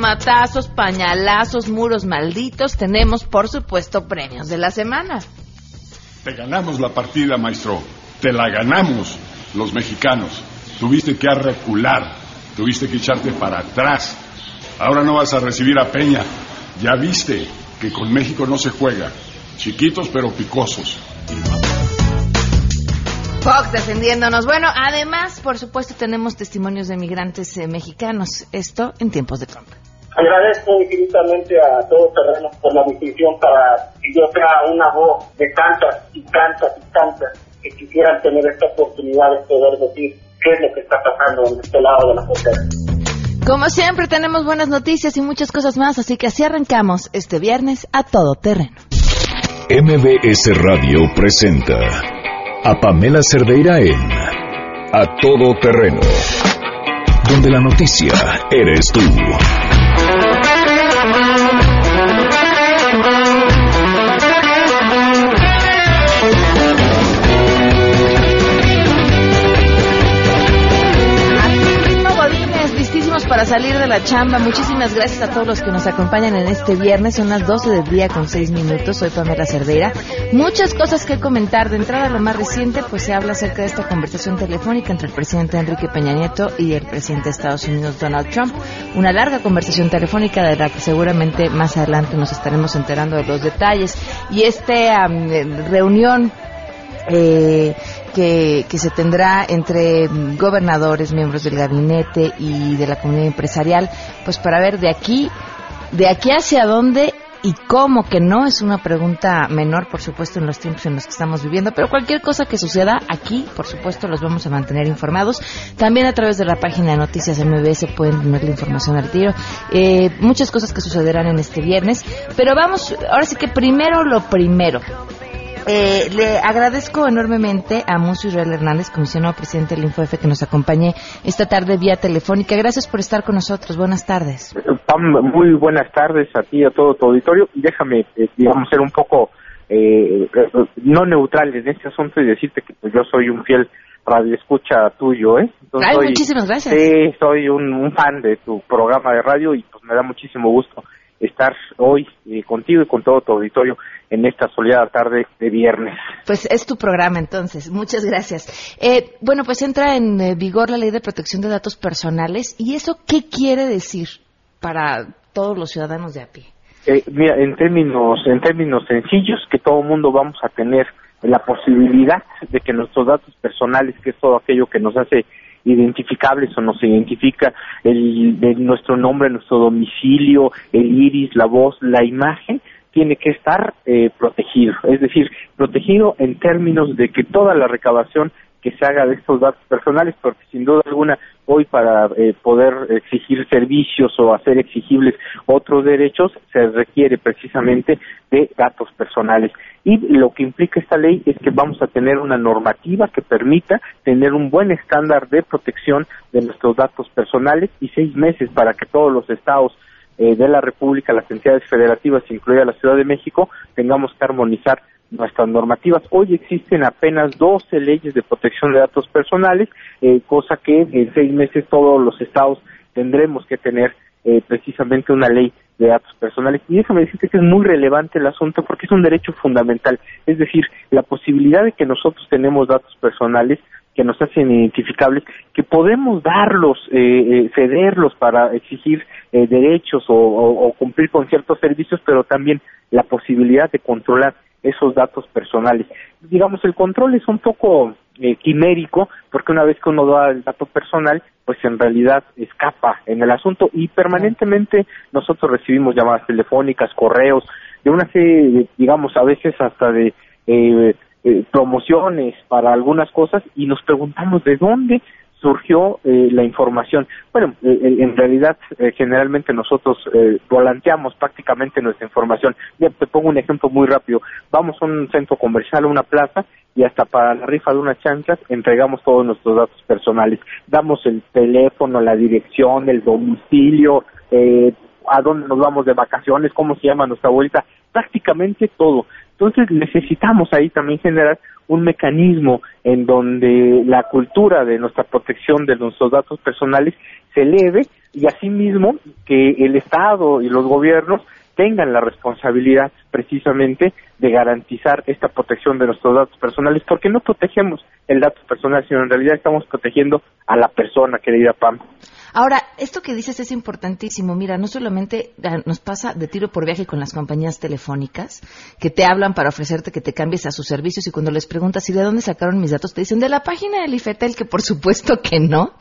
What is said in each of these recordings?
tomatazos, pañalazos, muros malditos, tenemos, por supuesto, premios de la semana. Te ganamos la partida, maestro. Te la ganamos, los mexicanos. Tuviste que recular, tuviste que echarte para atrás. Ahora no vas a recibir a Peña. Ya viste que con México no se juega. Chiquitos pero picosos. Fox defendiéndonos. Bueno, además, por supuesto, tenemos testimonios de migrantes eh, mexicanos. Esto en tiempos de Trump. Agradezco infinitamente a todo terreno por la distinción para que yo sea una voz de tantas y tantas y tantas que quisieran tener esta oportunidad de poder decir qué es lo que está pasando en este lado de la frontera. Como siempre, tenemos buenas noticias y muchas cosas más, así que así arrancamos este viernes a todo terreno. MBS Radio presenta a Pamela Cerdeira en A Todo Terreno, donde la noticia eres tú. Para salir de la chamba. Muchísimas gracias a todos los que nos acompañan en este viernes. Son las 12 del día con 6 minutos. Soy Pamela Cerdeira. Muchas cosas que comentar. De entrada, lo más reciente, pues se habla acerca de esta conversación telefónica entre el presidente Enrique Peña Nieto y el presidente de Estados Unidos, Donald Trump. Una larga conversación telefónica de la que seguramente más adelante nos estaremos enterando de los detalles. Y esta reunión eh, que, se tendrá entre gobernadores, miembros del gabinete y de la comunidad empresarial, pues para ver de aquí, de aquí hacia dónde y cómo, que no es una pregunta menor, por supuesto, en los tiempos en los que estamos viviendo, pero cualquier cosa que suceda aquí, por supuesto, los vamos a mantener informados. También a través de la página de noticias MBS pueden tener la información al tiro. Eh, muchas cosas que sucederán en este viernes, pero vamos, ahora sí que primero lo primero. Eh, le agradezco enormemente a Muso Israel Hernández, comisionado presidente del InfoF, que nos acompañe esta tarde vía telefónica. Gracias por estar con nosotros. Buenas tardes. Pam, muy buenas tardes a ti y a todo tu auditorio. Déjame, eh, digamos, ser un poco eh, no neutral en este asunto y decirte que pues, yo soy un fiel radioescucha tuyo, ¿eh? Ay, muchísimas gracias. Sí, soy un, fan de tu programa de radio y pues me da muchísimo gusto estar hoy eh, contigo y con todo tu auditorio en esta soleada tarde de viernes. Pues es tu programa entonces, muchas gracias. Eh, bueno, pues entra en eh, vigor la ley de protección de datos personales y eso qué quiere decir para todos los ciudadanos de a pie. mira, en términos, en términos sencillos, que todo el mundo vamos a tener la posibilidad de que nuestros datos personales, que es todo aquello que nos hace identificables o nos identifica el, nuestro nombre, nuestro domicilio, el iris, la voz, la imagen, tiene que estar eh, protegido. Es decir, protegido en términos de que toda la recabación que se haga de estos datos personales, porque sin duda alguna hoy para eh, poder exigir servicios o hacer exigibles otros derechos se requiere precisamente de datos personales. Y lo que implica esta ley es que vamos a tener una normativa que permita tener un buen estándar de protección de nuestros datos personales y seis meses para que todos los estados eh, de la República, las entidades federativas, incluida la Ciudad de México, tengamos que armonizar nuestras normativas. Hoy existen apenas 12 leyes de protección de datos personales, eh, cosa que en seis meses todos los estados tendremos que tener eh, precisamente una ley de datos personales. Y déjame decirte que es muy relevante el asunto porque es un derecho fundamental. Es decir, la posibilidad de que nosotros tenemos datos personales que nos hacen identificables, que podemos darlos, eh, cederlos para exigir derechos o cumplir con ciertos servicios, pero también la posibilidad de controlar esos datos personales. Digamos, el control es un poco eh, quimérico, porque una vez que uno da el dato personal, pues en realidad escapa en el asunto y permanentemente nosotros recibimos llamadas telefónicas, correos, de una serie, digamos, a veces hasta de eh, eh, promociones para algunas cosas y nos preguntamos de dónde surgió eh, la información. Bueno, eh, eh, en realidad generalmente nosotros volanteamos prácticamente nuestra información. Ya te pongo un ejemplo muy rápido. Vamos a un centro comercial, a una plaza y hasta para la rifa de unas chanchas entregamos todos nuestros datos personales. Damos el teléfono, la dirección, el domicilio, a dónde nos vamos de vacaciones, cómo se llama nuestra vuelta, prácticamente todo. Entonces necesitamos ahí también generar un mecanismo en donde la cultura de nuestra protección de nuestros datos personales se eleve y asimismo que el Estado y los gobiernos tengan la responsabilidad precisamente de garantizar esta protección de nuestros datos personales, porque no protegemos el dato personal, sino en realidad estamos protegiendo a la persona, querida Pam. Ahora, esto que dices es importantísimo. Mira, no solamente ah, nos pasa de tiro por viaje con las compañías telefónicas que te hablan para ofrecerte que te cambies a sus servicios y cuando les preguntas y de dónde sacaron mis datos te dicen de la página del IFETEL, que por supuesto que no.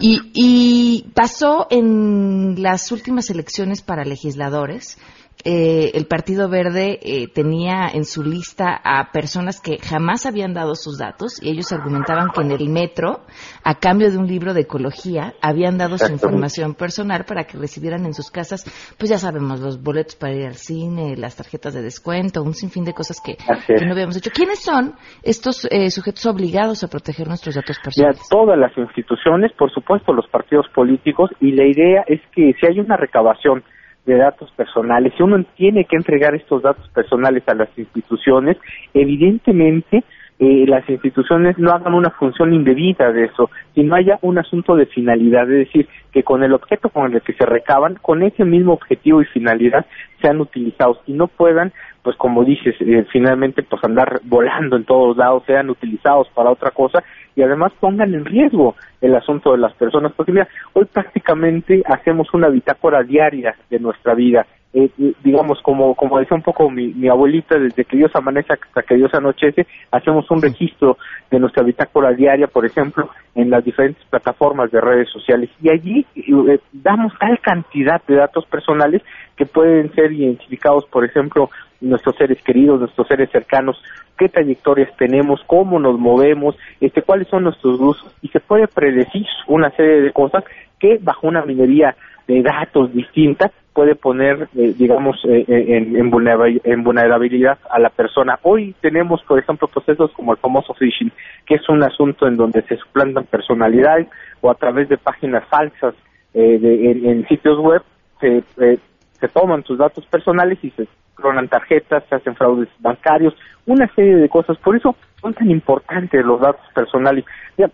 Y, y pasó en las últimas elecciones para legisladores eh, el Partido Verde eh, tenía en su lista a personas que jamás habían dado sus datos y ellos argumentaban que en el metro, a cambio de un libro de ecología, habían dado su información personal para que recibieran en sus casas, pues ya sabemos, los boletos para ir al cine, las tarjetas de descuento, un sinfín de cosas que, no habíamos hecho. ¿Quiénes son estos eh, sujetos obligados a proteger nuestros datos personales? Ya, todas las instituciones, por supuesto los partidos políticos, y la idea es que si hay una recabación de datos personales, si uno tiene que entregar estos datos personales a las instituciones, evidentemente eh, las instituciones no hagan una función indebida de eso, sino haya un asunto de finalidad, es decir, que con el objeto con el que se recaban, con ese mismo objetivo y finalidad, sean utilizados y no puedan, pues como dices, eh, finalmente pues andar volando en todos lados, sean utilizados para otra cosa y además pongan en riesgo el asunto de las personas, porque mira, hoy prácticamente hacemos una bitácora diaria de nuestra vida, eh, eh, digamos, como, como decía un poco mi, mi, abuelita, desde que Dios amanece hasta que Dios anochece, hacemos un registro de nuestra bitácora diaria, por ejemplo, en las diferentes plataformas de redes sociales. Y allí eh, damos tal cantidad de datos personales que pueden ser identificados, por ejemplo, nuestros seres queridos, nuestros seres cercanos, qué trayectorias tenemos, cómo nos movemos, este, cuáles son nuestros gustos, y se puede predecir una serie de cosas que bajo una minería de datos distintas puede poner, eh, digamos, eh, eh, en, vulnerabilidad a la persona. Hoy tenemos, por ejemplo, procesos como el famoso phishing, que es un asunto en donde se suplantan personalidades o a través de páginas falsas en, sitios web se, se toman sus datos personales y se clonan tarjetas, se hacen fraudes bancarios, una serie de cosas. Por eso son tan importantes los datos personales.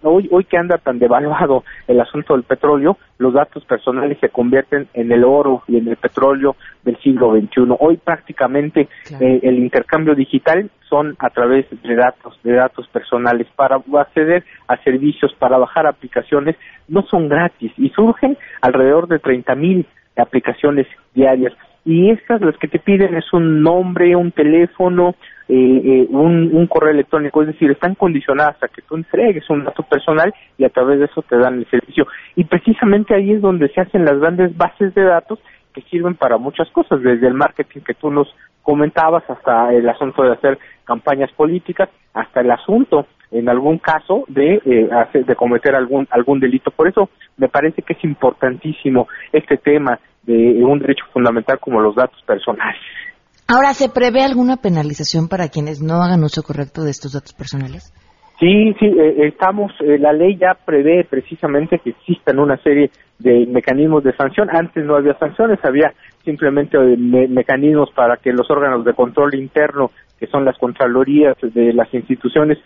hoy, hoy que anda tan devaluado el asunto del petróleo, los datos personales se convierten en el oro y en el petróleo del siglo XXI. Hoy prácticamente eh, el intercambio digital son a través de datos, de datos personales. Para acceder a servicios, para bajar aplicaciones, no son gratis y surgen alrededor de 30 mil aplicaciones diarias y estas las que te piden es un nombre, un teléfono, eh, eh, un, correo electrónico, es decir, están condicionadas a que tú entregues un dato personal y a través de eso te dan el servicio. Y precisamente ahí es donde se hacen las grandes bases de datos que sirven para muchas cosas, desde el marketing que tú nos comentabas hasta el asunto de hacer campañas políticas, hasta el asunto en algún caso de eh, hacer, de cometer algún algún delito. Por eso me parece que es importantísimo este tema de un derecho fundamental como los datos personales. Ahora, ¿se prevé alguna penalización para quienes no hagan uso correcto de estos datos personales? Sí, sí, eh, estamos, eh, la ley ya prevé precisamente que existan una serie de mecanismos de sanción. Antes no había sanciones, había simplemente eh, mecanismos para que los órganos de control interno, que son las contralorías de las instituciones,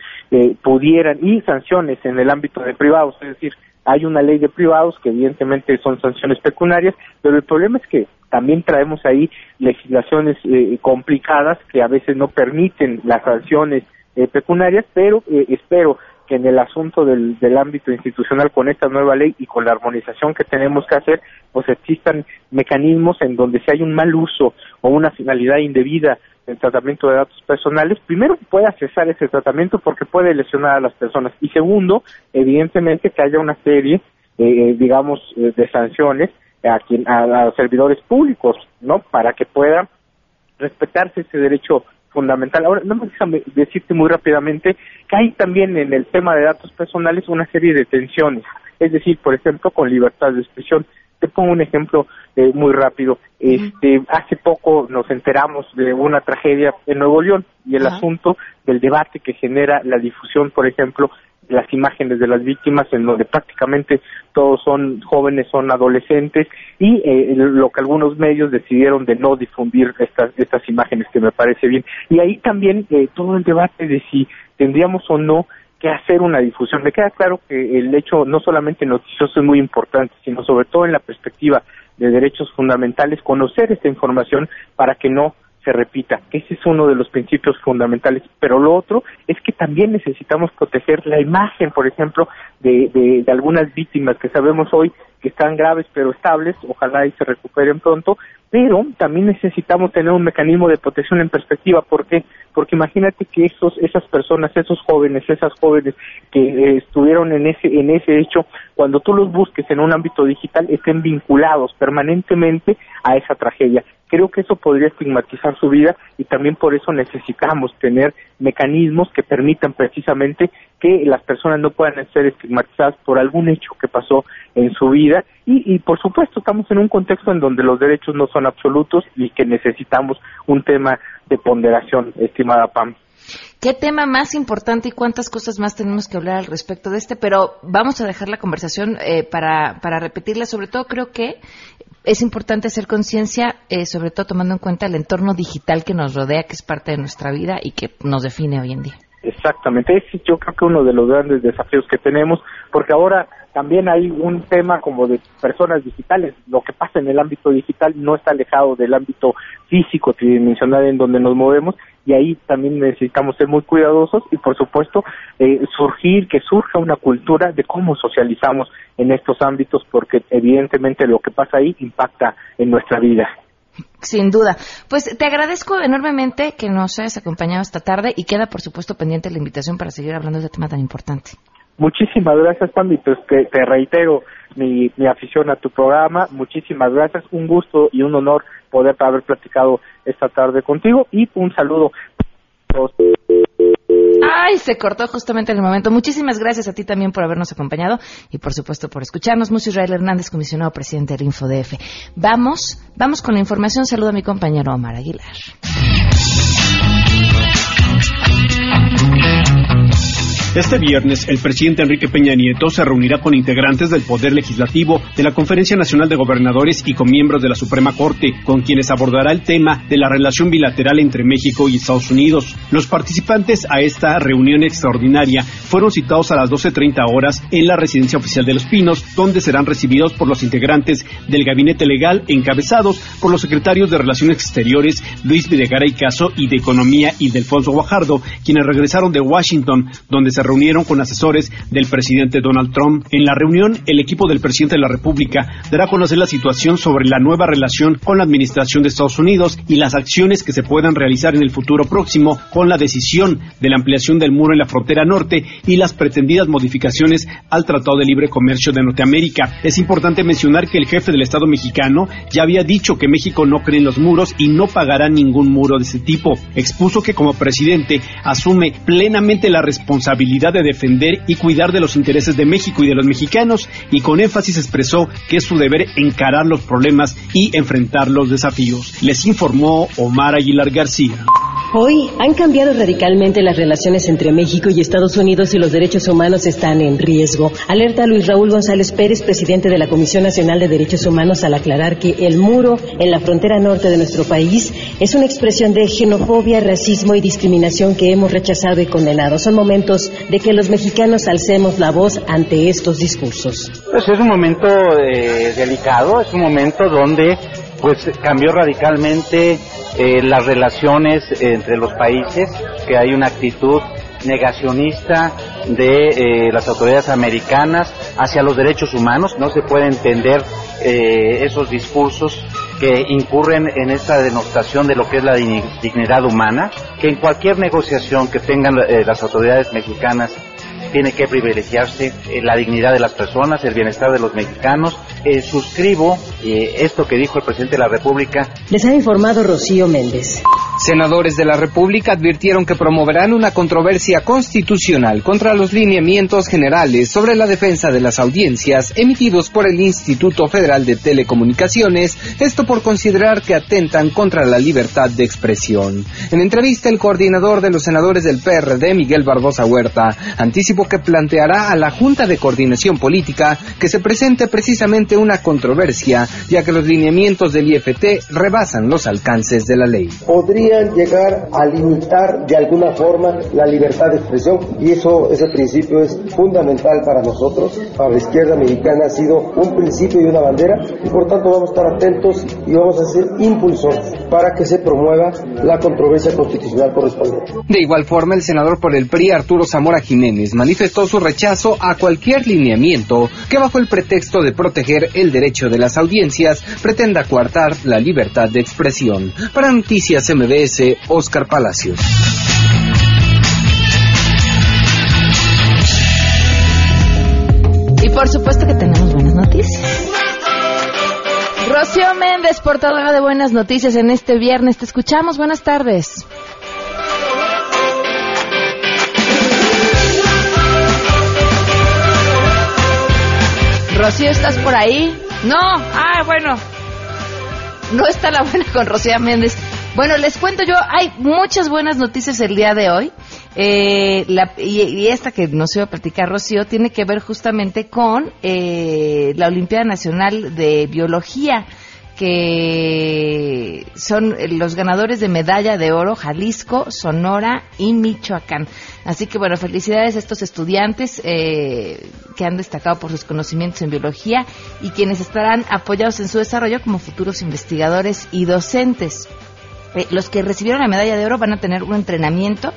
pudieran, y sanciones en el ámbito de privados, es decir, hay una ley de privados que evidentemente son sanciones pecuniarias, pero el problema es que también traemos ahí legislaciones eh, complicadas que a veces no permiten las sanciones eh, pecuniarias, pero eh, espero que en el asunto del, del ámbito institucional con esta nueva ley y con la armonización que tenemos que hacer, pues existan mecanismos en donde si hay un mal uso o una finalidad indebida el tratamiento de datos personales, primero puede accesar ese tratamiento porque puede lesionar a las personas y segundo, evidentemente que haya una serie, eh, eh digamos, eh, de sanciones a, quien, a, los servidores públicos, ¿no? Para que pueda respetarse ese derecho fundamental. Ahora, no me déjame decirte muy rápidamente que hay también en el tema de datos personales una serie de tensiones, es decir, por ejemplo, con libertad de expresión. Te pongo un ejemplo eh, muy rápido. Este, hace poco nos enteramos de una tragedia en Nuevo León y el asunto del debate que genera la difusión, por ejemplo, las imágenes de las víctimas, en donde prácticamente todos son jóvenes, son adolescentes, y eh, lo que algunos medios decidieron de no difundir estas, estas imágenes, que me parece bien. Y ahí también eh, todo el debate de si tendríamos o no que hacer una difusión. Me queda claro que el hecho no solamente noticioso es muy importante, sino sobre todo en la perspectiva de derechos fundamentales, conocer esta información para que no se repita. Ese es uno de los principios fundamentales. Pero lo otro es que también necesitamos proteger la imagen, por ejemplo, de, de, de algunas víctimas que sabemos hoy que están graves pero estables, ojalá y se recuperen pronto, pero también necesitamos tener un mecanismo de protección en perspectiva. ¿Por qué? Porque imagínate que esos, esas personas, esos jóvenes, esas jóvenes que eh, estuvieron en ese, en ese hecho, cuando tú los busques en un ámbito digital, estén vinculados permanentemente a esa tragedia. Creo que eso podría estigmatizar su vida y también por eso necesitamos tener mecanismos que permitan precisamente que las personas no puedan ser estigmatizadas por algún hecho que pasó en su vida y, y por supuesto estamos en un contexto en donde los derechos no son absolutos y que necesitamos un tema de ponderación, estimada Pam. ¿Qué tema más importante y cuántas cosas más tenemos que hablar al respecto de este? Pero vamos a dejar la conversación eh, para, para repetirla. Sobre todo creo que es importante hacer conciencia, eh, sobre todo tomando en cuenta el entorno digital que nos rodea, que es parte de nuestra vida y que nos define hoy en día. Exactamente, ese yo creo que uno de los grandes desafíos que tenemos, porque ahora también hay un tema como de personas digitales. Lo que pasa en el ámbito digital no está alejado del ámbito físico tridimensional en donde nos movemos y ahí también necesitamos ser muy cuidadosos y por supuesto eh, surgir, que surja una cultura de cómo socializamos en estos ámbitos porque evidentemente lo que pasa ahí impacta en nuestra vida. Sin duda. Pues te agradezco enormemente que nos hayas acompañado esta tarde y queda, por supuesto, pendiente la invitación para seguir hablando de este tema tan importante. Muchísimas gracias, Pambi. Pues te, te reitero mi, mi afición a tu programa. Muchísimas gracias. Un gusto y un honor poder haber platicado esta tarde contigo y un saludo. Ay, se cortó justamente en el momento. Muchísimas gracias a ti también por habernos acompañado y por supuesto por escucharnos. Mucho Israel Hernández, comisionado presidente del InfoDF. Vamos, vamos con la información. Saludo a mi compañero Omar Aguilar. Este viernes, el presidente Enrique Peña Nieto se reunirá con integrantes del Poder Legislativo, de la Conferencia Nacional de Gobernadores y con miembros de la Suprema Corte, con quienes abordará el tema de la relación bilateral entre México y Estados Unidos. Los participantes a esta reunión extraordinaria fueron citados a las 12.30 horas en la residencia oficial de Los Pinos, donde serán recibidos por los integrantes del gabinete legal encabezados por los secretarios de Relaciones Exteriores Luis Videgaray Caso y de Economía y Delfonso Guajardo, quienes regresaron de Washington, donde se reunieron con asesores del presidente Donald Trump. En la reunión, el equipo del presidente de la República dará a conocer la situación sobre la nueva relación con la administración de Estados Unidos y las acciones que se puedan realizar en el futuro próximo con la decisión de la ampliación del muro en la frontera norte y las pretendidas modificaciones al Tratado de Libre Comercio de Norteamérica. Es importante mencionar que el jefe del Estado mexicano ya había dicho que México no cree en los muros y no pagará ningún muro de ese tipo. Expuso que como presidente asume plenamente la responsabilidad de defender y cuidar de los intereses de México y de los mexicanos y con énfasis expresó que es su deber encarar los problemas y enfrentar los desafíos. Les informó Omar Aguilar García. Hoy han cambiado radicalmente las relaciones entre México y Estados Unidos y los derechos humanos están en riesgo. Alerta Luis Raúl González Pérez, presidente de la Comisión Nacional de Derechos Humanos, al aclarar que el muro en la frontera norte de nuestro país es una expresión de xenofobia, racismo y discriminación que hemos rechazado y condenado. Son momentos de que los mexicanos alcemos la voz ante estos discursos. Pues es un momento eh, delicado, es un momento donde pues cambió radicalmente eh, las relaciones entre los países, que hay una actitud negacionista de eh, las autoridades americanas hacia los derechos humanos. No se puede entender eh, esos discursos que incurren en esta denostación de lo que es la dignidad humana, que en cualquier negociación que tengan eh, las autoridades mexicanas tiene que privilegiarse eh, la dignidad de las personas, el bienestar de los mexicanos. Suscribo eh, esto que dijo el presidente de la República. Les ha informado Rocío Méndez. Senadores de la República advirtieron que promoverán una controversia constitucional contra los lineamientos generales sobre la defensa de las audiencias emitidos por el Instituto Federal de Telecomunicaciones, esto por considerar que atentan contra la libertad de expresión. En entrevista, el coordinador de los senadores del PRD, Miguel Barbosa Huerta, anticipó que planteará a la Junta de Coordinación Política que se presente precisamente una controversia ya que los lineamientos del IFT rebasan los alcances de la ley. Podrían llegar a limitar de alguna forma la libertad de expresión y eso, ese principio es fundamental para nosotros, para la izquierda mexicana ha sido un principio y una bandera y por tanto vamos a estar atentos y vamos a ser impulsores para que se promueva la controversia constitucional correspondiente. De igual forma, el senador por el PRI, Arturo Zamora Jiménez, manifestó su rechazo a cualquier lineamiento que bajo el pretexto de proteger el derecho de las audiencias pretenda coartar la libertad de expresión. Para Noticias MBS, Oscar Palacios. Y por supuesto que tenemos buenas noticias. Rocío Méndez, portadora de buenas noticias en este viernes. Te escuchamos. Buenas tardes. Rocío, ¿estás por ahí? No. Ah, bueno. No está la buena con Rocío Méndez. Bueno, les cuento yo, hay muchas buenas noticias el día de hoy. Eh, la, y, esta que nos iba a platicar Rocío tiene que ver justamente con eh, la Olimpiada Nacional de Biología que son los ganadores de medalla de oro Jalisco, Sonora y Michoacán. Así que bueno, felicidades a estos estudiantes eh, que han destacado por sus conocimientos en biología y quienes estarán apoyados en su desarrollo como futuros investigadores y docentes. Eh, los que recibieron la medalla de oro van a tener un entrenamiento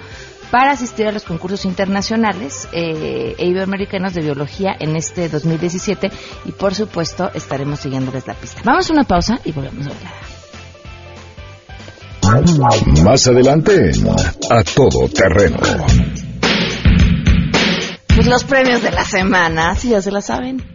para asistir a los concursos internacionales eh, e iberoamericanos de biología en este 2017 y por supuesto estaremos siguiéndoles la pista. Vamos a una pausa y volvemos a hablar. Más adelante A Todo Terreno. Pues los premios de la semana, si ya se la saben.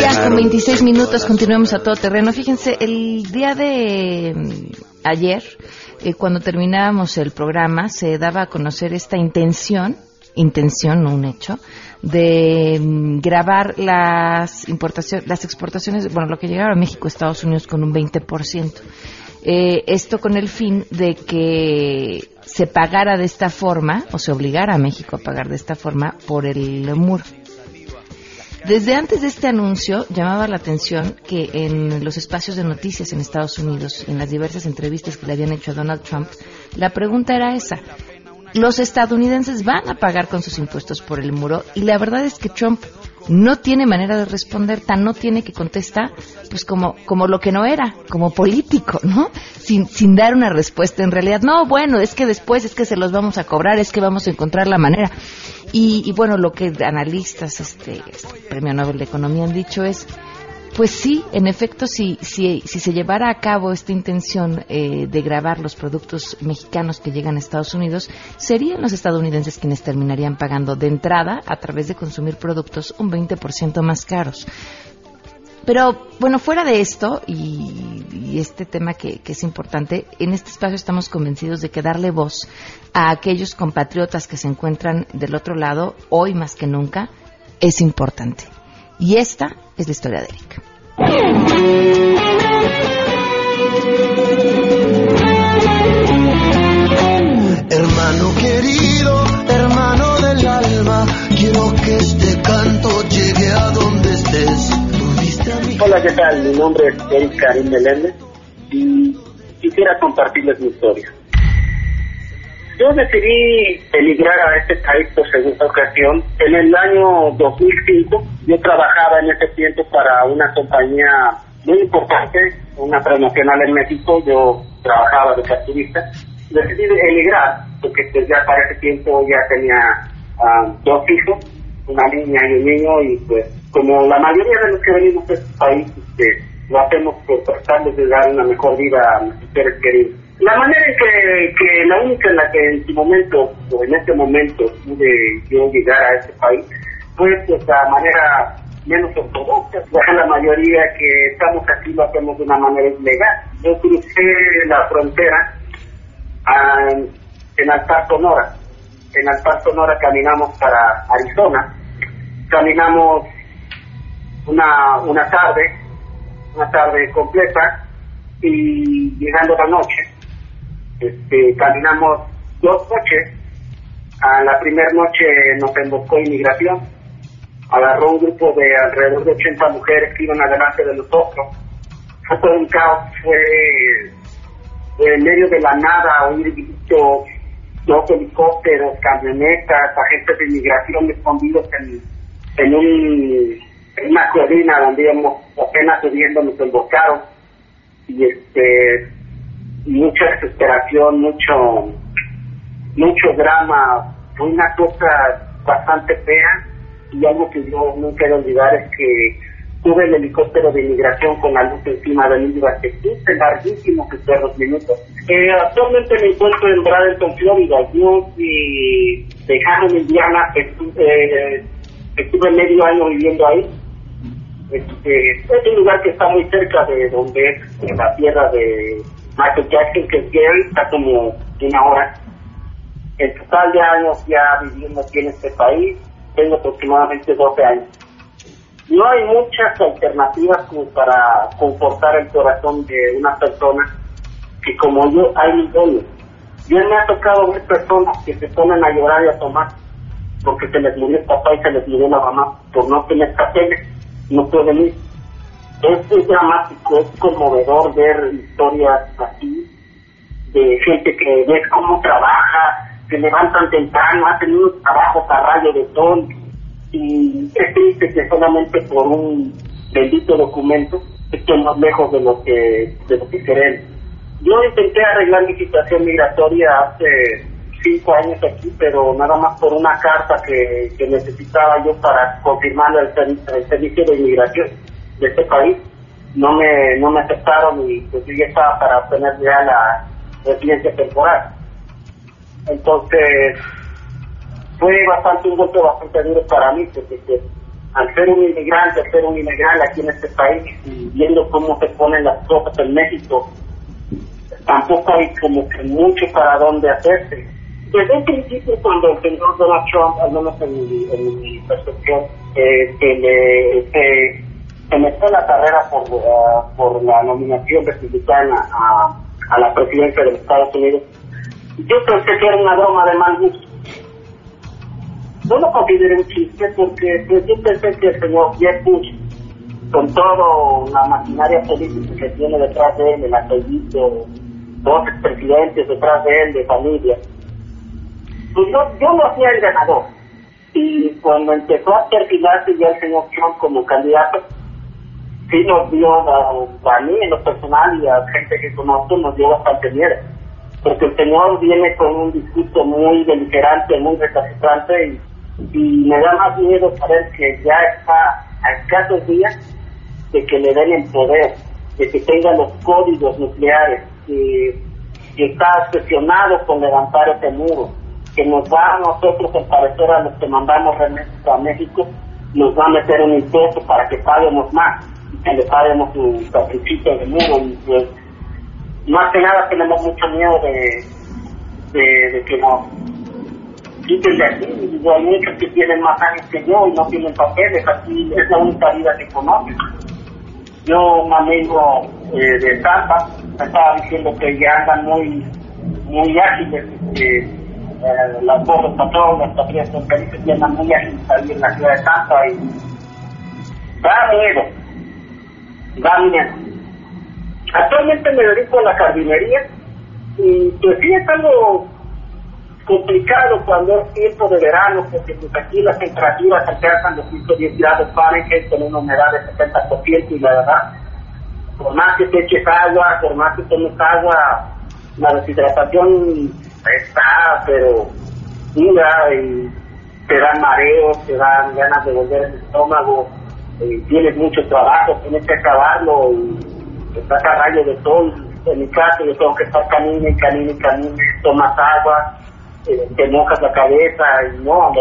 ya con 26 minutos continuemos a todo terreno. Fíjense, el día de mm, ayer, eh, cuando terminábamos el programa, se daba a conocer esta intención, intención, no un hecho, de mm, grabar las importaciones, las exportaciones, bueno, lo que llegaba a México, Estados Unidos con un 20%. Eh, esto con el fin de que se pagara de esta forma, o se obligara a México a pagar de esta forma, por el muro. Desde antes de este anuncio llamaba la atención que en los espacios de noticias en Estados Unidos, en las diversas entrevistas que le habían hecho a Donald Trump, la pregunta era esa. Los estadounidenses van a pagar con sus impuestos por el muro y la verdad es que Trump no tiene manera de responder, tan no tiene que contestar, pues como, como lo que no era, como político, ¿no? Sin, sin dar una respuesta en realidad. No, bueno, es que después es que se los vamos a cobrar, es que vamos a encontrar la manera. Y, bueno, lo que analistas, este, este, Premio Nobel de Economía han dicho es, pues sí, en efecto, si, si, si se llevara a cabo esta intención eh, de grabar los productos mexicanos que llegan a Estados Unidos, serían los estadounidenses quienes terminarían pagando de entrada, a través de consumir productos, un 20% más caros. Pero bueno, fuera de esto y, este tema que, es importante, en este espacio estamos convencidos de que darle voz a aquellos compatriotas que se encuentran del otro lado, hoy más que nunca, es importante. Y esta es la historia de Eric. Hermano querido, Hola, ¿qué tal? Mi nombre es Eric Karim Meléndez y quisiera compartirles mi historia. Yo decidí emigrar a este país por segunda ocasión. En el año 2005 yo trabajaba en ese tiempo para una compañía muy importante, una transnacional en México. Yo trabajaba de capturista. Decidí emigrar porque pues, ya para ese tiempo ya tenía ah, dos hijos, una niña y un niño y pues como la mayoría de los que venimos de este país, este, lo hacemos por tratar de dar una mejor vida a nuestros seres queridos. La manera en que, la única en la que en su momento, o en este momento, pude yo llegar a este país, fue pues la manera menos ortodoxas. La mayoría que estamos aquí lo hacemos de una manera ilegal. Yo crucé la frontera a, en Altar Sonora. En Altar Sonora caminamos para Arizona. Caminamos una, una tarde, una tarde completa, y llegando la noche, este, caminamos dos noches. A la primera noche nos emboscó inmigración, agarró un grupo de alrededor de 80 mujeres que iban adelante de nosotros. Fue todo un caos, fue en medio de la nada, oír gritos, dos helicópteros, camionetas, agentes de inmigración escondidos en, en, un, en una colina donde íbamos apenas subiendo, nos emboscaron y este mucha desesperación, mucho mucho drama, fue una cosa bastante fea y algo que yo no quiero olvidar es que tuve el helicóptero de inmigración con la luz encima de mí durante 15 larguísimos dos minutos. Eh, actualmente me encuentro en Bradenton, Florida. Yo y de Hammond, Indiana, estuve, estuve medio año viviendo ahí. Este, es un lugar que está muy cerca de donde es la tierra de Michael Jackson, que es Gary, está como una hora. En total de años ya viviendo aquí en este país, tengo aproximadamente 12 años. No hay muchas alternativas como para confortar el corazón de una persona que como yo hay millones. Yo me ha tocado ver personas que se ponen a llorar y a tomar porque se les murió el papá y se les murió la mamá por no tener papeles, no pueden ir. Es, dramático, es conmovedor ver historias así de gente que ves cómo trabaja, se levantan temprano, hacen unos trabajos a rayo de sol y es triste que solamente por un bendito documento estemos lejos de lo que de lo que queremos. Yo intenté arreglar mi situación migratoria hace cinco años aquí, pero nada más por una carta que, que necesitaba yo para confirmar el, servicio de inmigración de este país. No me, no me aceptaron y pues yo ya estaba para obtener ya la residencia temporal. Entonces, fue bastante un golpe bastante duro para mí, porque pues, al ser un inmigrante, al ser un inmigrante aquí en este país y viendo cómo se ponen las cosas en México, tampoco hay como que mucho para dónde hacerse. Desde un principio, cuando el señor Donald Trump, al menos en mi, percepción, eh, que le, se, en la carrera por, por la nominación republicana a, a la presidencia de los Estados Unidos, yo pensé que era una broma de mal gusto. No lo consideré un chiste porque pues, yo pensé que el señor Jeff Bush, con toda la maquinaria política que tiene detrás de él, el apellido, dos presidentes detrás de él, de familia. Pues yo, yo lo hacía el ganador. Y cuando empezó a perfilarse ya el señor Trump como candidato, sí nos dio a, mí en lo personal y a gente que conozco, nos dio bastante miedo. Porque el señor viene con un discurso muy beligerante, muy recalcitrante y, y me da más miedo saber que ya está a escasos días de que le den el poder, de que tenga los códigos nucleares, que, está obsesionado con levantar ese muro, que nos va a nosotros, al parecer, a los que mandamos a México, nos va a meter un impuesto para que paguemos más y que le paguemos un sacrificio de muro. Y pues, más que nada tenemos mucho miedo de, de, que nos quiten de aquí. Y hay muchos que tienen más años que yo y no tienen papeles. Aquí es la única vida que conocen. Yo manejo eh, de Tampa, me estaba diciendo que ya andan muy muy ágiles, que eh, las las patrullas fronterizas ya andan muy ágiles ahí en la ciudad de Tampa y da miedo, da miedo. Actualmente me dedico a la jardinería y pues sí es algo complicado cuando es tiempo de verano, porque pues aquí las temperaturas alcanzan los 110 grados Fahrenheit con una humedad de 70% y la verdad, por más que te eches agua, por más que tomes agua, la deshidratación está, pero dura y te dan mareos, te dan ganas de volver el estómago, tienes mucho trabajo, tienes que acabarlo y estás a rayo de sol. En mi caso, yo tengo que estar camine, camine, camine, tomas agua, eh, te mojas la cabeza y no, a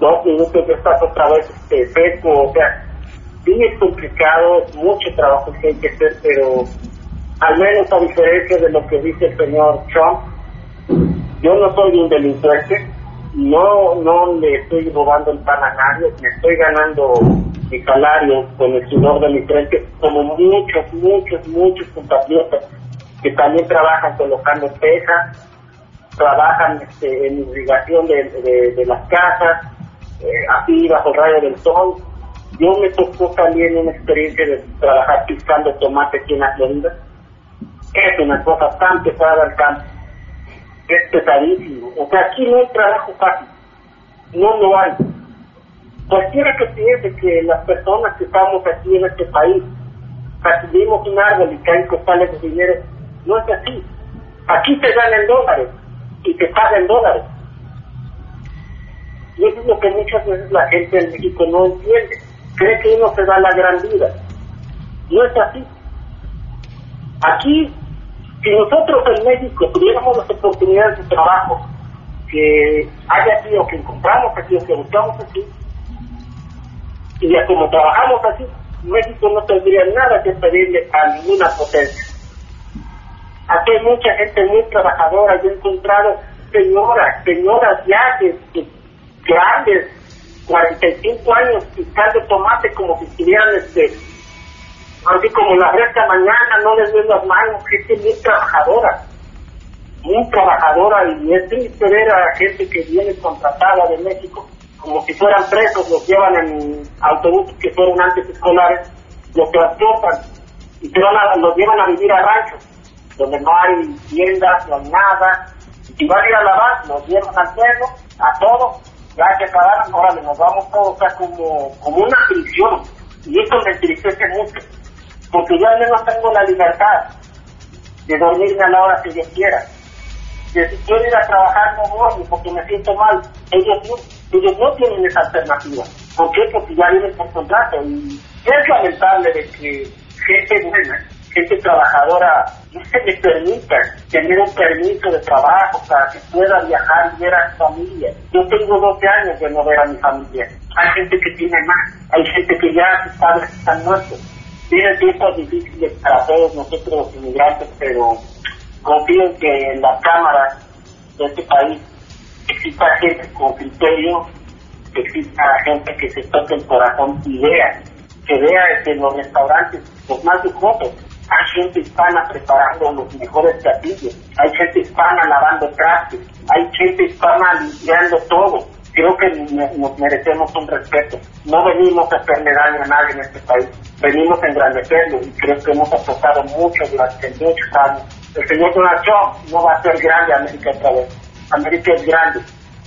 dos minutos ya estás otra vez este, seco, o sea, Sí es complicado, mucho trabajo que hay que hacer, pero al menos a diferencia de lo que dice el señor Trump, yo no soy un delincuente, no, no le estoy robando el pan a nadie, me estoy ganando mi salario con el sudor de mi frente, como muchos, muchos, muchos compatriotas que también trabajan colocando tejas, trabajan este, en irrigación de, las casas, eh, así bajo el rayo del sol. Yo me tocó también una experiencia de trabajar piscando tomate aquí en la Florida. Es una cosa tan pesada al campo. Es pesadísimo. O sea, aquí no hay trabajo fácil. No lo hay. Cualquiera que piense que las personas que estamos aquí en este país recibimos un árbol y caen costales de dinero, no es así. Aquí se ganan dólares y te pagan dólares. Y eso es lo que muchas veces la gente en México no entiende. Cree que uno se da la gran vida. No es así. Aquí, si nosotros en México tuviéramos las oportunidades de trabajo que hay aquí o que encontramos aquí o que buscamos aquí, y ya como trabajamos así, México no tendría nada que pedirle a ninguna potencia. Aquí hay mucha gente muy trabajadora. Yo he encontrado señoras, señoras ya que, grandes, 45 años, picando tomate como si estuvieran, este, así como la recta mañana, no les ven las manos, gente muy trabajadora, muy trabajadora, y es triste ver a gente que viene contratada de México, como si fueran presos, los llevan en autobuses que fueron antes escolares, los transportan y los llevan a vivir a ranchos donde no hay tiendas, no hay nada. Si van a ir a lavar, nos llevan al pueblo, a todos, ya que acabaron, órale, nos vamos todos, o sea, como, como una prisión. Y eso me entristece mucho, porque yo al menos tengo la libertad de dormirme a la hora que yo quiera. De si quiero ir a trabajar, no voy, porque me siento mal. Ellos no, ellos no tienen esa alternativa. ¿Por qué? Porque ya vienen por contrato. Y es lamentable de que gente buena gente trabajadora no se le permita tener un permiso de trabajo para que pueda viajar y ver a su familia. Yo tengo 12 años de no ver a mi familia. Hay gente que tiene más, hay gente que ya sus padres están muertos. Tienen tiempos difíciles para todos nosotros los inmigrantes, pero confío en que en las cámaras de este país exista gente con criterio, que exista gente que se toque el corazón y vea, que vea que los restaurantes los más lujosos hay gente hispana preparando los mejores platillos, hay gente hispana lavando trastes, hay gente hispana limpiando todo. Creo que nos merecemos un respeto. No venimos a hacerle daño a nadie en este país, venimos a engrandecerlo y creo que hemos aportado mucho durante muchos años. El señor Donald Trump no va a ser grande América otra vez. América es grande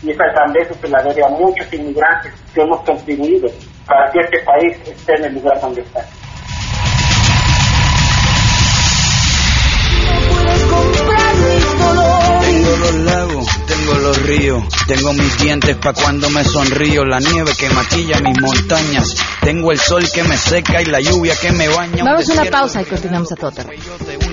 y esa grandeza se la debe a muchos inmigrantes que hemos contribuido para que este país esté en el lugar donde está. Tengo los lagos, tengo los ríos, tengo mis dientes pa' cuando me sonrío, la nieve que maquilla mis montañas, tengo el sol que me seca y la lluvia que me baña. Vamos a una pausa y continuamos a todo.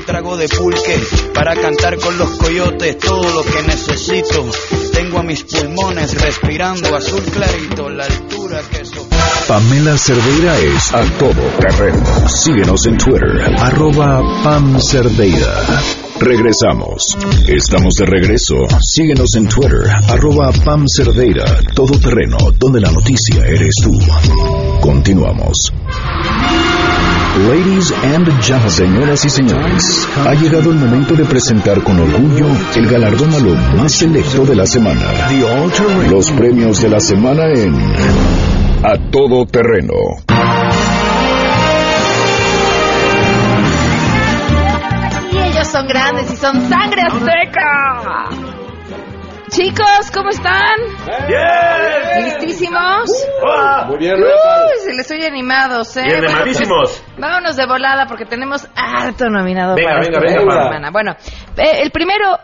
Trago de pulque para cantar con los coyotes, todo lo que necesito. Tengo a mis pulmones respirando azul clarito, la altura que eso. Pamela Cerdeira es a todo terreno. Síguenos en Twitter, arroba Pam Cerdeira. Regresamos. Estamos de regreso. Síguenos en Twitter, arroba Pam Cerdeira, todo terreno, donde la noticia eres tú. Continuamos. Ladies and gentlemen, señoras y señores, ha llegado el momento de presentar con orgullo el galardón a lo más selecto de la semana. Los premios de la semana en A Todo Terreno. son grandes y son sangre azteca. Chicos, ¿cómo están? ¡Bien! ¿Listísimos? Muy bien, Uy, se les oye animados, ¿eh? Bien, Bueno, animadísimos. pues, vámonos de volada porque tenemos harto nominado Venga, para venga, esta venga. semana. Bueno, eh, el primero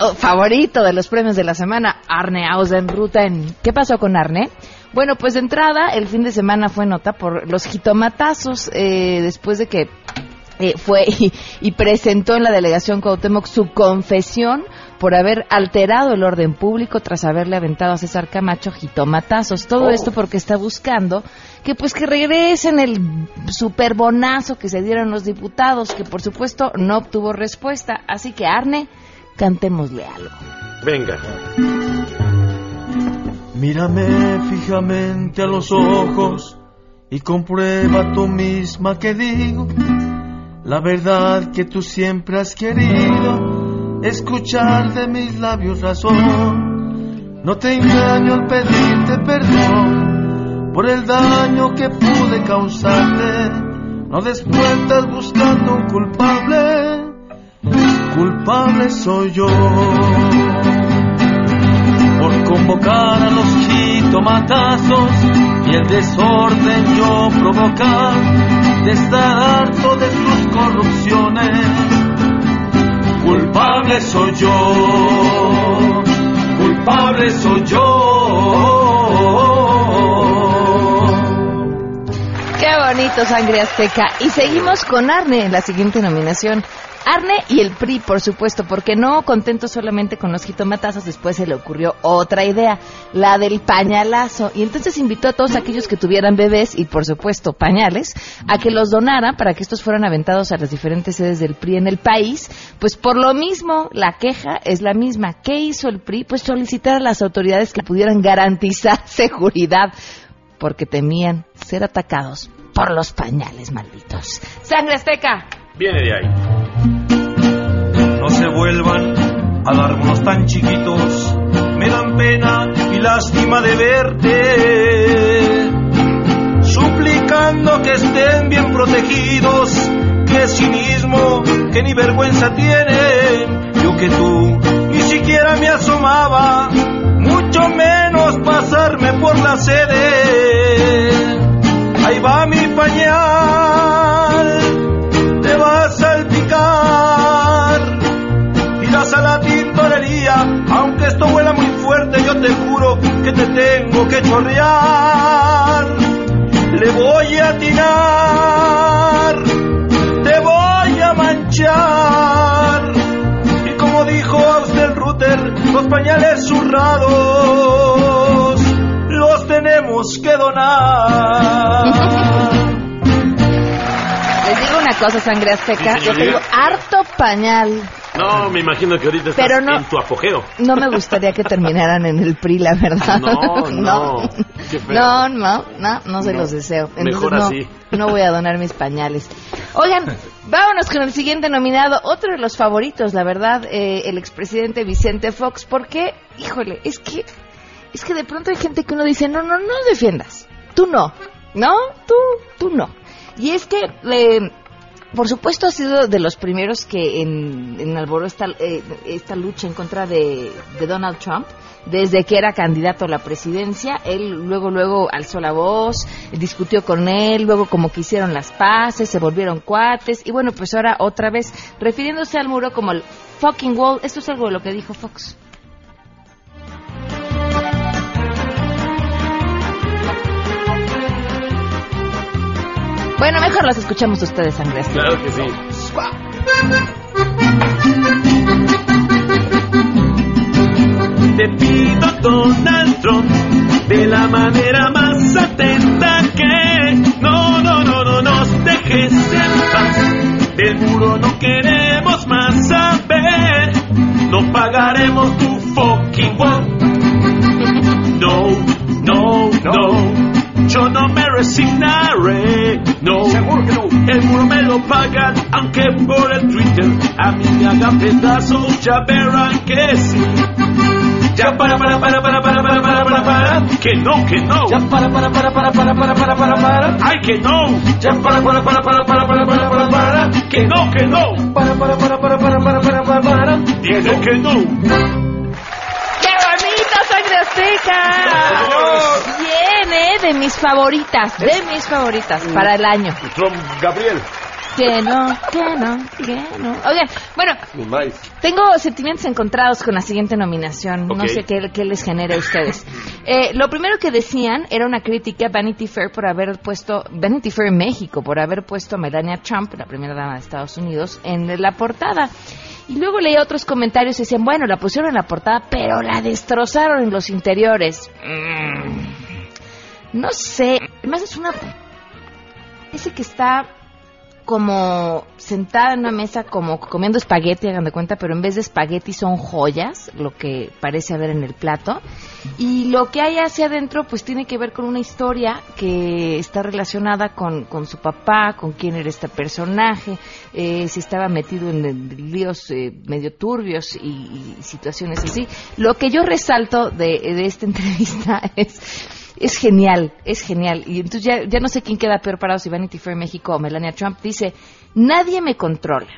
oh, favorito de los premios de la semana, Arne Ausenruten. ¿Qué pasó con Arne? Bueno, pues de entrada, el fin de semana fue nota por los jitomatazos, eh, después de que eh, fue y, y presentó en la delegación Cuauhtémoc su confesión por haber alterado el orden público tras haberle aventado a César Camacho jitomatazos. Todo Oh. esto porque está buscando que pues que regresen el superbonazo que se dieron los diputados, que por supuesto no obtuvo respuesta. Así que Arne, cantémosle algo. Venga. Mírame fijamente a los ojos y comprueba tú misma que digo la verdad que tú siempre has querido escuchar de mis labios razón. No te engaño al pedirte perdón por el daño que pude causarte. No descuentas buscando un culpable, culpable soy yo por convocar a los jitomatazos y el desorden yo provocar, de estar harto de sus corrupciones. Culpable soy yo, culpable soy yo. Qué bonito, sangre azteca. Y seguimos con Arne la siguiente nominación. Arne y el PRI, por supuesto, porque no contento solamente con los jitomatazos, después se le ocurrió otra idea, la del pañalazo. Y entonces invitó a todos aquellos que tuvieran bebés y, por supuesto, pañales, a que los donaran para que estos fueran aventados a las diferentes sedes del PRI en el país. Pues por lo mismo, la queja es la misma. ¿Qué hizo el PRI? Pues solicitar a las autoridades que pudieran garantizar seguridad porque temían ser atacados por los pañales malditos. ¡Sangre azteca! Viene de ahí. No se vuelvan a dar unos tan chiquitos, me dan pena y lástima de verte. Suplicando que estén bien protegidos, que cinismo, que ni vergüenza tienen. Yo que tú ni siquiera me asomaba, mucho menos pasarme por la sede. Ahí va mi pañal, te juro que te tengo que chorrear. Le voy a tirar, te voy a manchar. Y como dijo Austin Ruther, los pañales zurrados los tenemos que donar. Una cosa, sangre azteca. Yo tengo harto pañal. No, me imagino que ahorita estás Pero no- en tu apogeo. No me gustaría que terminaran en el PRI, la verdad. No, no. Qué feo. No, no, no, no se los deseo. Entonces, Mejor no, así. No voy a donar mis pañales. Oigan, vámonos con el siguiente nominado. Otro de los favoritos, la verdad, eh, el expresidente Vicente Fox. Porque, híjole, es que, es que de pronto hay gente que uno dice, no, no, no defiendas. Tú no. ¿No? Tú, tú no. Y es que, eh, por supuesto, ha sido de los primeros que en, en alboró esta, eh, esta lucha en contra de, de Donald Trump. Desde que era candidato a la presidencia, él luego, luego alzó la voz, discutió con él, luego como que hicieron las paces, se volvieron cuates, y bueno, pues ahora otra vez, refiriéndose al muro como el fucking wall, esto es algo de lo que dijo Fox. Bueno, mejor los escuchamos ustedes, Sangre Azteca. Claro que sí. Te pido Donald Trump de la manera más atenta que no, no, no, no nos dejes en paz. Del muro no queremos más saber, no pagaremos tu fucking wall. No, no, no, yo no me resignaré. No, seguro que no. El muro me lo pagan, aunque por el Twitter a mí me hagan pedazos, ya verán que sí. Ya para, para, para, para, para, para, para, para, para, que no, que no. Ya para, para, para, para, para, para, para, para, para, ay, que no. Ya para, para, para, para, para, para, para, para, para, que no, que no. Para, para, para, para, para, para, para, para, para, digo que no. ¡Qué bonito, Sangre Azteca! De mis favoritas, de mis favoritas para el año. Trump Gabriel. Que no, que no, que no. Oigan, bueno, tengo sentimientos encontrados con la siguiente nominación. No sé qué, qué les genere a ustedes. Eh, lo primero que decían era una crítica a Vanity Fair por haber puesto, Vanity Fair México, por haber puesto a Melania Trump, la primera dama de Estados Unidos, en la portada. Y luego leí otros comentarios y decían, bueno, la pusieron en la portada, pero la destrozaron en los interiores. Mm, no sé, además es una... Ese que está como sentada en una mesa como comiendo espagueti, hagan de cuenta, pero en vez de espagueti son joyas, lo que parece haber en el plato. Y lo que hay hacia adentro pues tiene que ver con una historia que está relacionada con, con su papá, con quién era este personaje, eh, si estaba metido en líos eh, medio turbios y, y situaciones así. Lo que yo resalto de, de esta entrevista es es genial, es genial. Y entonces ya, ya no sé quién queda peor parado, si Vanity Fair México o Melania Trump. Dice, nadie me controla.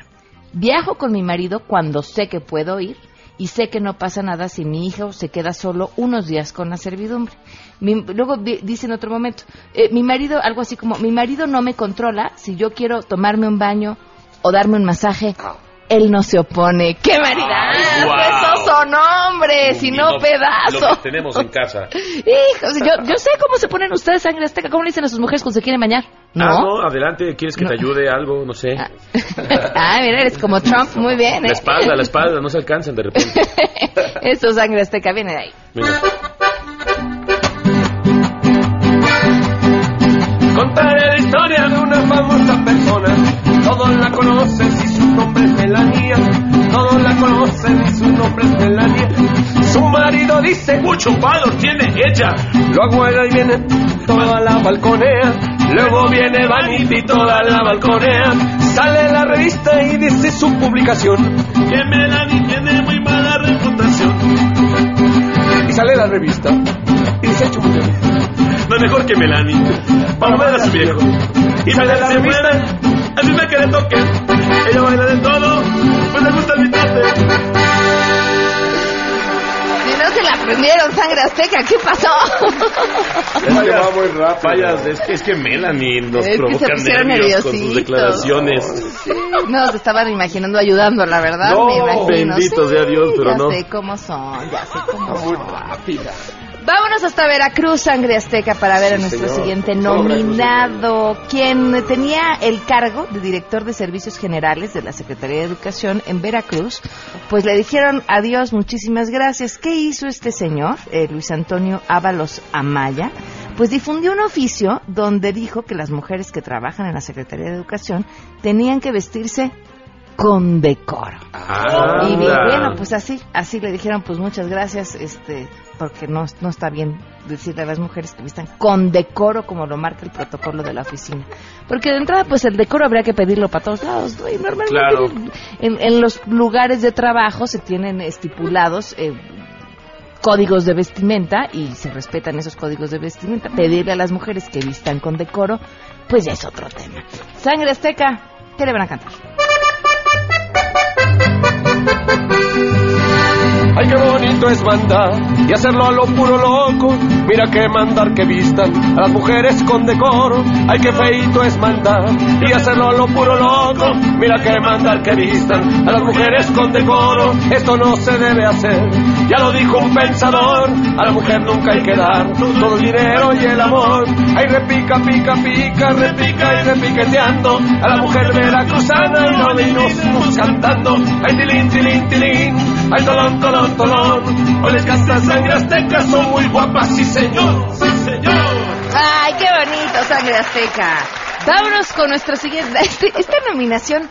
Viajo con mi marido cuando sé que puedo ir y sé que no pasa nada si mi hijo se queda solo unos días con la servidumbre. Mi- luego di- dice en otro momento, eh, mi marido, algo así como, mi marido no me controla si yo quiero tomarme un baño o darme un masaje. Él no se opone. ¡Qué maridad! Wow. Esos son hombres y no Lo pedazos. que tenemos en casa. Hijos, yo, yo sé cómo se ponen ustedes sangre azteca. ¿Cómo le dicen a sus mujeres cuando se quieren bañar? ¿No? Ah, no, adelante. ¿Quieres que te ayude algo? No sé. Ah, mira, eres como Trump. Muy bien, La ¿eh? espalda, la espalda, no se alcanzan de repente. Eso, sangre azteca, viene de ahí. Venga. Contaré la historia de una famosa persona. Todos la conocen Melania. Todos la conocen su nombre es Melania. Su marido dice, mucho valor tiene ella. Lo aguarda y viene toda la balconea. Luego viene Vanity, toda la balconea. Sale la revista y dice su publicación. Que Melanie tiene muy mala reputación. Y sale la revista y dedo. No es mejor que Melanie. Para ver a su viejo. Y sale la revista, así me que le toque. Ella baila de todo, pues le gusta el mitote. Si no se la aprendieron, sangre azteca, ¿qué pasó? Es que va muy rápido. Vayas, es, que- es que Melanie nos Es provoca nervios con sus declaraciones. No, se estaban imaginando ayudando, la verdad, No, me imagino. bendito Sí, sea Dios, pero ya no. sé cómo son, ya sé cómo son. Vámonos hasta Veracruz, sangre azteca, para ver a nuestro señor. siguiente nominado, quien tenía el cargo de director de servicios generales de la Secretaría de Educación en Veracruz. Pues le dijeron adiós, muchísimas gracias. ¿Qué hizo este señor, eh, Luis Antonio Ábalos Amaya? Pues difundió un oficio donde dijo que las mujeres que trabajan en la Secretaría de Educación tenían que vestirse con decoro. Y Anda. bueno, pues así, así le dijeron, pues muchas gracias, este, porque no, no está bien decirle a las mujeres que vistan con decoro como lo marca el protocolo de la oficina. Porque de entrada, pues el decoro habría que pedirlo para todos lados, ¿no? Y normalmente Claro. en, en los lugares de trabajo se tienen estipulados eh, códigos de vestimenta y se respetan esos códigos de vestimenta. Pedirle a las mujeres que vistan con decoro, pues ya es otro tema. Sangre Azteca, ¿qué le van a cantar? Thank you. Ay, qué bonito es mandar y hacerlo a lo puro loco. Mira que mandar que vistan a las mujeres con decoro. Ay, qué feito es mandar y hacerlo a lo puro loco. Mira que mandar que vistan a las mujeres con decoro. Esto no se debe hacer, ya lo dijo un pensador. A la mujer nunca hay que dar todo el dinero y el amor. Ay, repica, pica, pica, repica y repiqueteando. A la mujer veracruzana y no venimos cantando. Ay, tilín, tilín, tilín. Ay, tolón, tolón. Hoy les canta sangre azteca, son muy guapas, sí señor, sí señor. Ay, qué bonito, sangre azteca. Vámonos con nuestro siguiente. este- esta nominación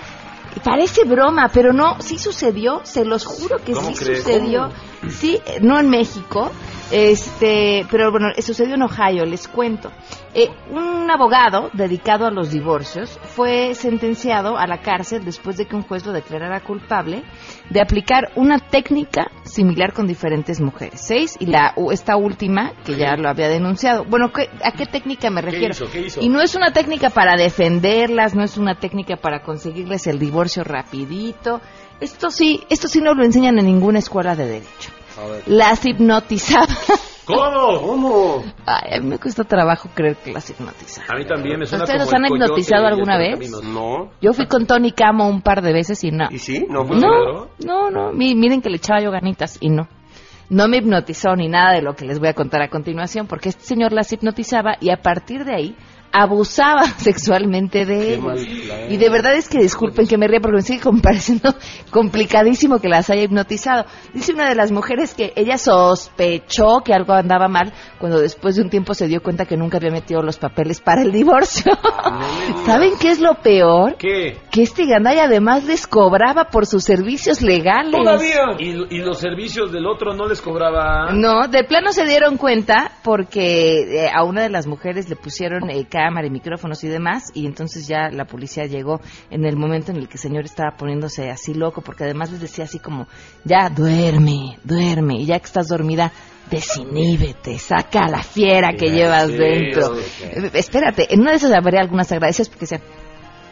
parece broma, pero no, sí sucedió, se los juro que ¿Cómo sí crees? sucedió. Sí, eh, no en México, este, pero bueno, sucedió en Ohio, les cuento. Eh, un abogado dedicado a los divorcios fue sentenciado a la cárcel después de que un juez lo declarara culpable de aplicar una técnica similar con diferentes mujeres, seis y la esta última que ya lo había denunciado. Bueno, ¿qué- ¿a qué técnica me ¿Qué refiero? hizo? ¿Qué hizo? Y no es una técnica para defenderlas, no es una técnica para conseguirles el divorcio rapidito. Esto sí, esto sí no lo enseñan en ninguna escuela de derecho. Las hipnotizaba ¿Cómo? ¿Cómo? Ay, a mí me cuesta trabajo creer que las hipnotizan. A mí también me suena ¿Ustedes como los han hipnotizado alguna vez? No. Yo fui con Tony Camo un par de veces y no. ¿Y sí? ¿No No, no, no. mi- Miren que le echaba yo ganitas y no. No me hipnotizó ni nada de lo que les voy a contar a continuación, porque este señor las hipnotizaba y a partir de ahí abusaba sexualmente de ellos. Y de verdad es que disculpen que me ría porque me sigue pareciendo complicadísimo que las haya hipnotizado. Dice una de las mujeres que ella sospechó que algo andaba mal cuando después de un tiempo se dio cuenta que nunca había metido los papeles para el divorcio. ¿Saben qué es lo peor? ¿Qué? Que este Gandaya además les cobraba por sus servicios legales. ¿Y, y los servicios del otro no les cobraba? No, de plano se dieron cuenta porque eh, a una de las mujeres le pusieron eh, cámara y micrófonos y demás y entonces ya la policía llegó en el momento en el que el señor estaba poniéndose así loco porque además les decía así como, ya duerme, duerme y ya que estás dormida, desiníbete, saca a la fiera que llevas dentro. Eh, Espérate, en una de esas habría algunas agradecidas porque decían,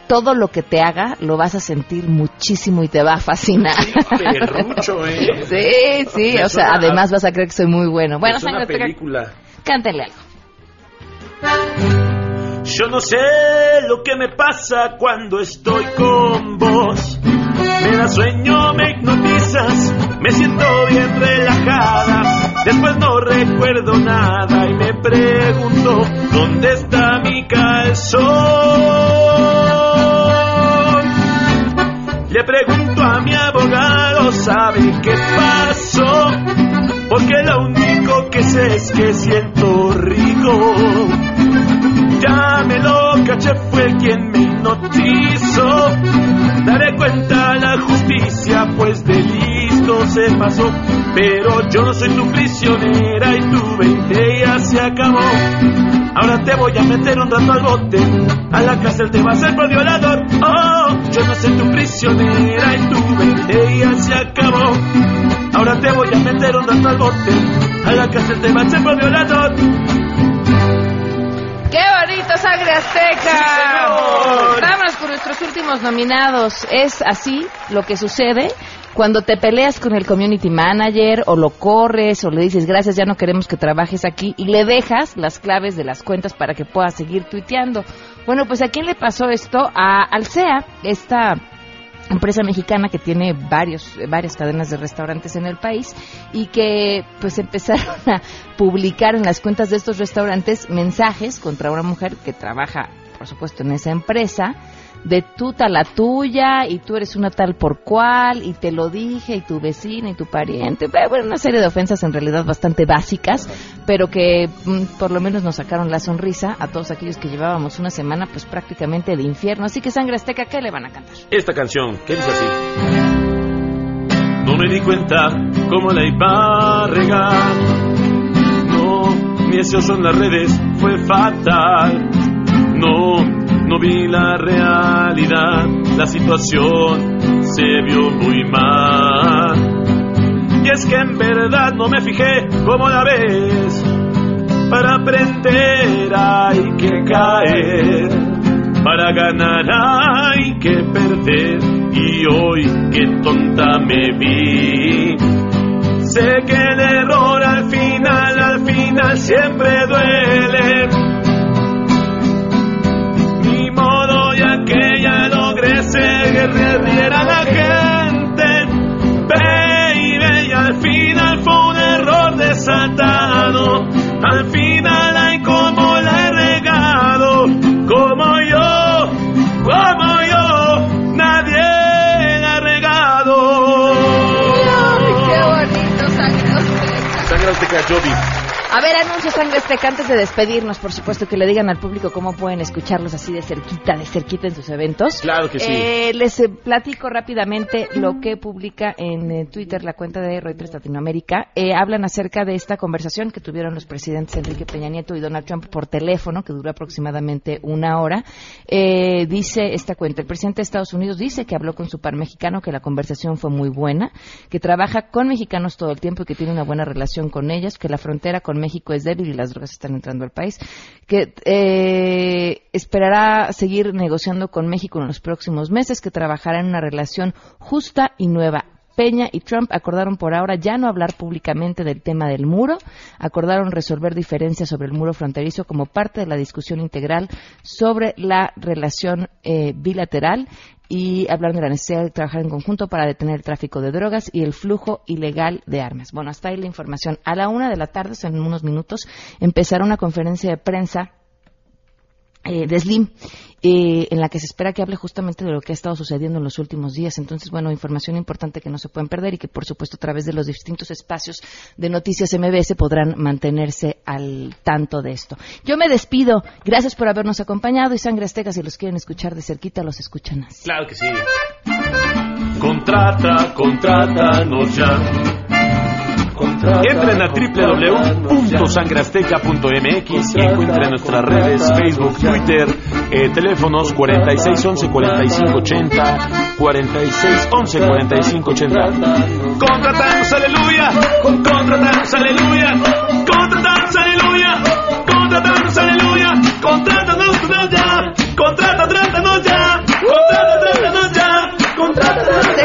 todo lo que te haga lo vas a sentir muchísimo y te va a fascinar. Perrucho, ¿eh? Sí, sí, o sea, además vas a creer que soy muy bueno. Bueno, Es una película. cántenle algo. Yo no sé lo que me pasa cuando estoy con vos. Me da sueño, me hipnotizas, me siento bien relajada. Después no recuerdo nada y me pregunto dónde está mi calzón. Le pregunto a mi abogado, ¿sabe qué pasó? Porque lo único que sé es que siento rico. Ya me lo caché, fue quien me hipnotizó. Daré cuenta a la justicia, pues de listo se pasó. Pero yo no soy tu prisionera y tu 20 ya se acabó. Ahora te voy a meter un rato al bote. A la cárcel te vas a ir por violador. Oh, yo no soy tu prisionera y tu 20 ya se acabó. Ahora te voy a meter un rato al bote. A la cárcel te vas a ir por violador. ¡Qué bonito, Sangre Azteca! Vámonos con nuestros últimos nominados. Es así lo que sucede cuando te peleas con el community manager o lo corres o le dices gracias, ya no queremos que trabajes aquí y le dejas las claves de las cuentas para que pueda seguir tuiteando. Bueno, pues ¿a quién le pasó esto? A Alsea, esta empresa mexicana que tiene varios varias cadenas de restaurantes en el país y que pues empezaron a publicar en las cuentas de estos restaurantes mensajes contra una mujer que trabaja por supuesto en esa empresa de tú tal la tuya y tú eres una tal por cual y te lo dije y tu vecina y tu pariente Eh, bueno una serie de ofensas en realidad bastante básicas pero que mm, por lo menos nos sacaron la sonrisa a todos aquellos que llevábamos una semana pues prácticamente de infierno así que sangre azteca ¿qué le van a cantar? esta canción que dice así. No me di cuenta cómo la iba a regar. No, mi oso en las redes fue fatal. No, no vi la realidad. La situación se vio muy mal. Y es que en verdad no me fijé cómo la ves. Para aprender hay que caer. Para ganar hay que perder y hoy qué tonta me vi. Sé que el error al final, al final siempre duele. Azteca! A ver, anuncia Sangre Azteca antes de despedirnos, por supuesto, que le digan al público cómo pueden escucharlos así de cerquita, de cerquita en sus eventos. Claro que sí. Eh, les eh, platico rápidamente lo que publica en eh, Twitter la cuenta de Reuters Latinoamérica. Eh, hablan acerca de esta conversación que tuvieron los presidentes Enrique Peña Nieto y Donald Trump por teléfono, que duró aproximadamente una hora. Eh, dice esta cuenta, el presidente de Estados Unidos dice que habló con su par mexicano, que la conversación fue muy buena, que trabaja con mexicanos todo el tiempo y que tiene una buena relación con ellos, que la frontera con México es débil y las drogas están entrando al país, que eh, esperará seguir negociando con México en los próximos meses, que trabajará en una relación justa y nueva Peña y Trump acordaron por ahora ya no hablar públicamente del tema del muro, acordaron resolver diferencias sobre el muro fronterizo como parte de la discusión integral sobre la relación eh, bilateral y hablaron de la necesidad de trabajar en conjunto para detener el tráfico de drogas y el flujo ilegal de armas. Bueno, hasta ahí la información. A la una de la tarde, en unos minutos, empezará una conferencia de prensa eh, de Slim, eh, en la que se espera que hable justamente de lo que ha estado sucediendo en los últimos días. Entonces, bueno, información importante que no se pueden perder y que, por supuesto, a través de los distintos espacios de Noticias MBS podrán mantenerse al tanto de esto. Yo me despido. Gracias por habernos acompañado y Sangre Azteca, si los quieren escuchar de cerquita, los escuchan así. Claro que sí. Contrata, contrátanos ya. Entren a www.sangreazteca.mx y encuentren nuestras redes, Facebook, Twitter, eh, teléfonos 4611-4580, 4611-4580. Contratamos, aleluya, contratamos, aleluya, contratamos, aleluya, contratamos, aleluya, contrátanos ya, contrata, trátanos ya, contrata, trátanos ya, contrata, Se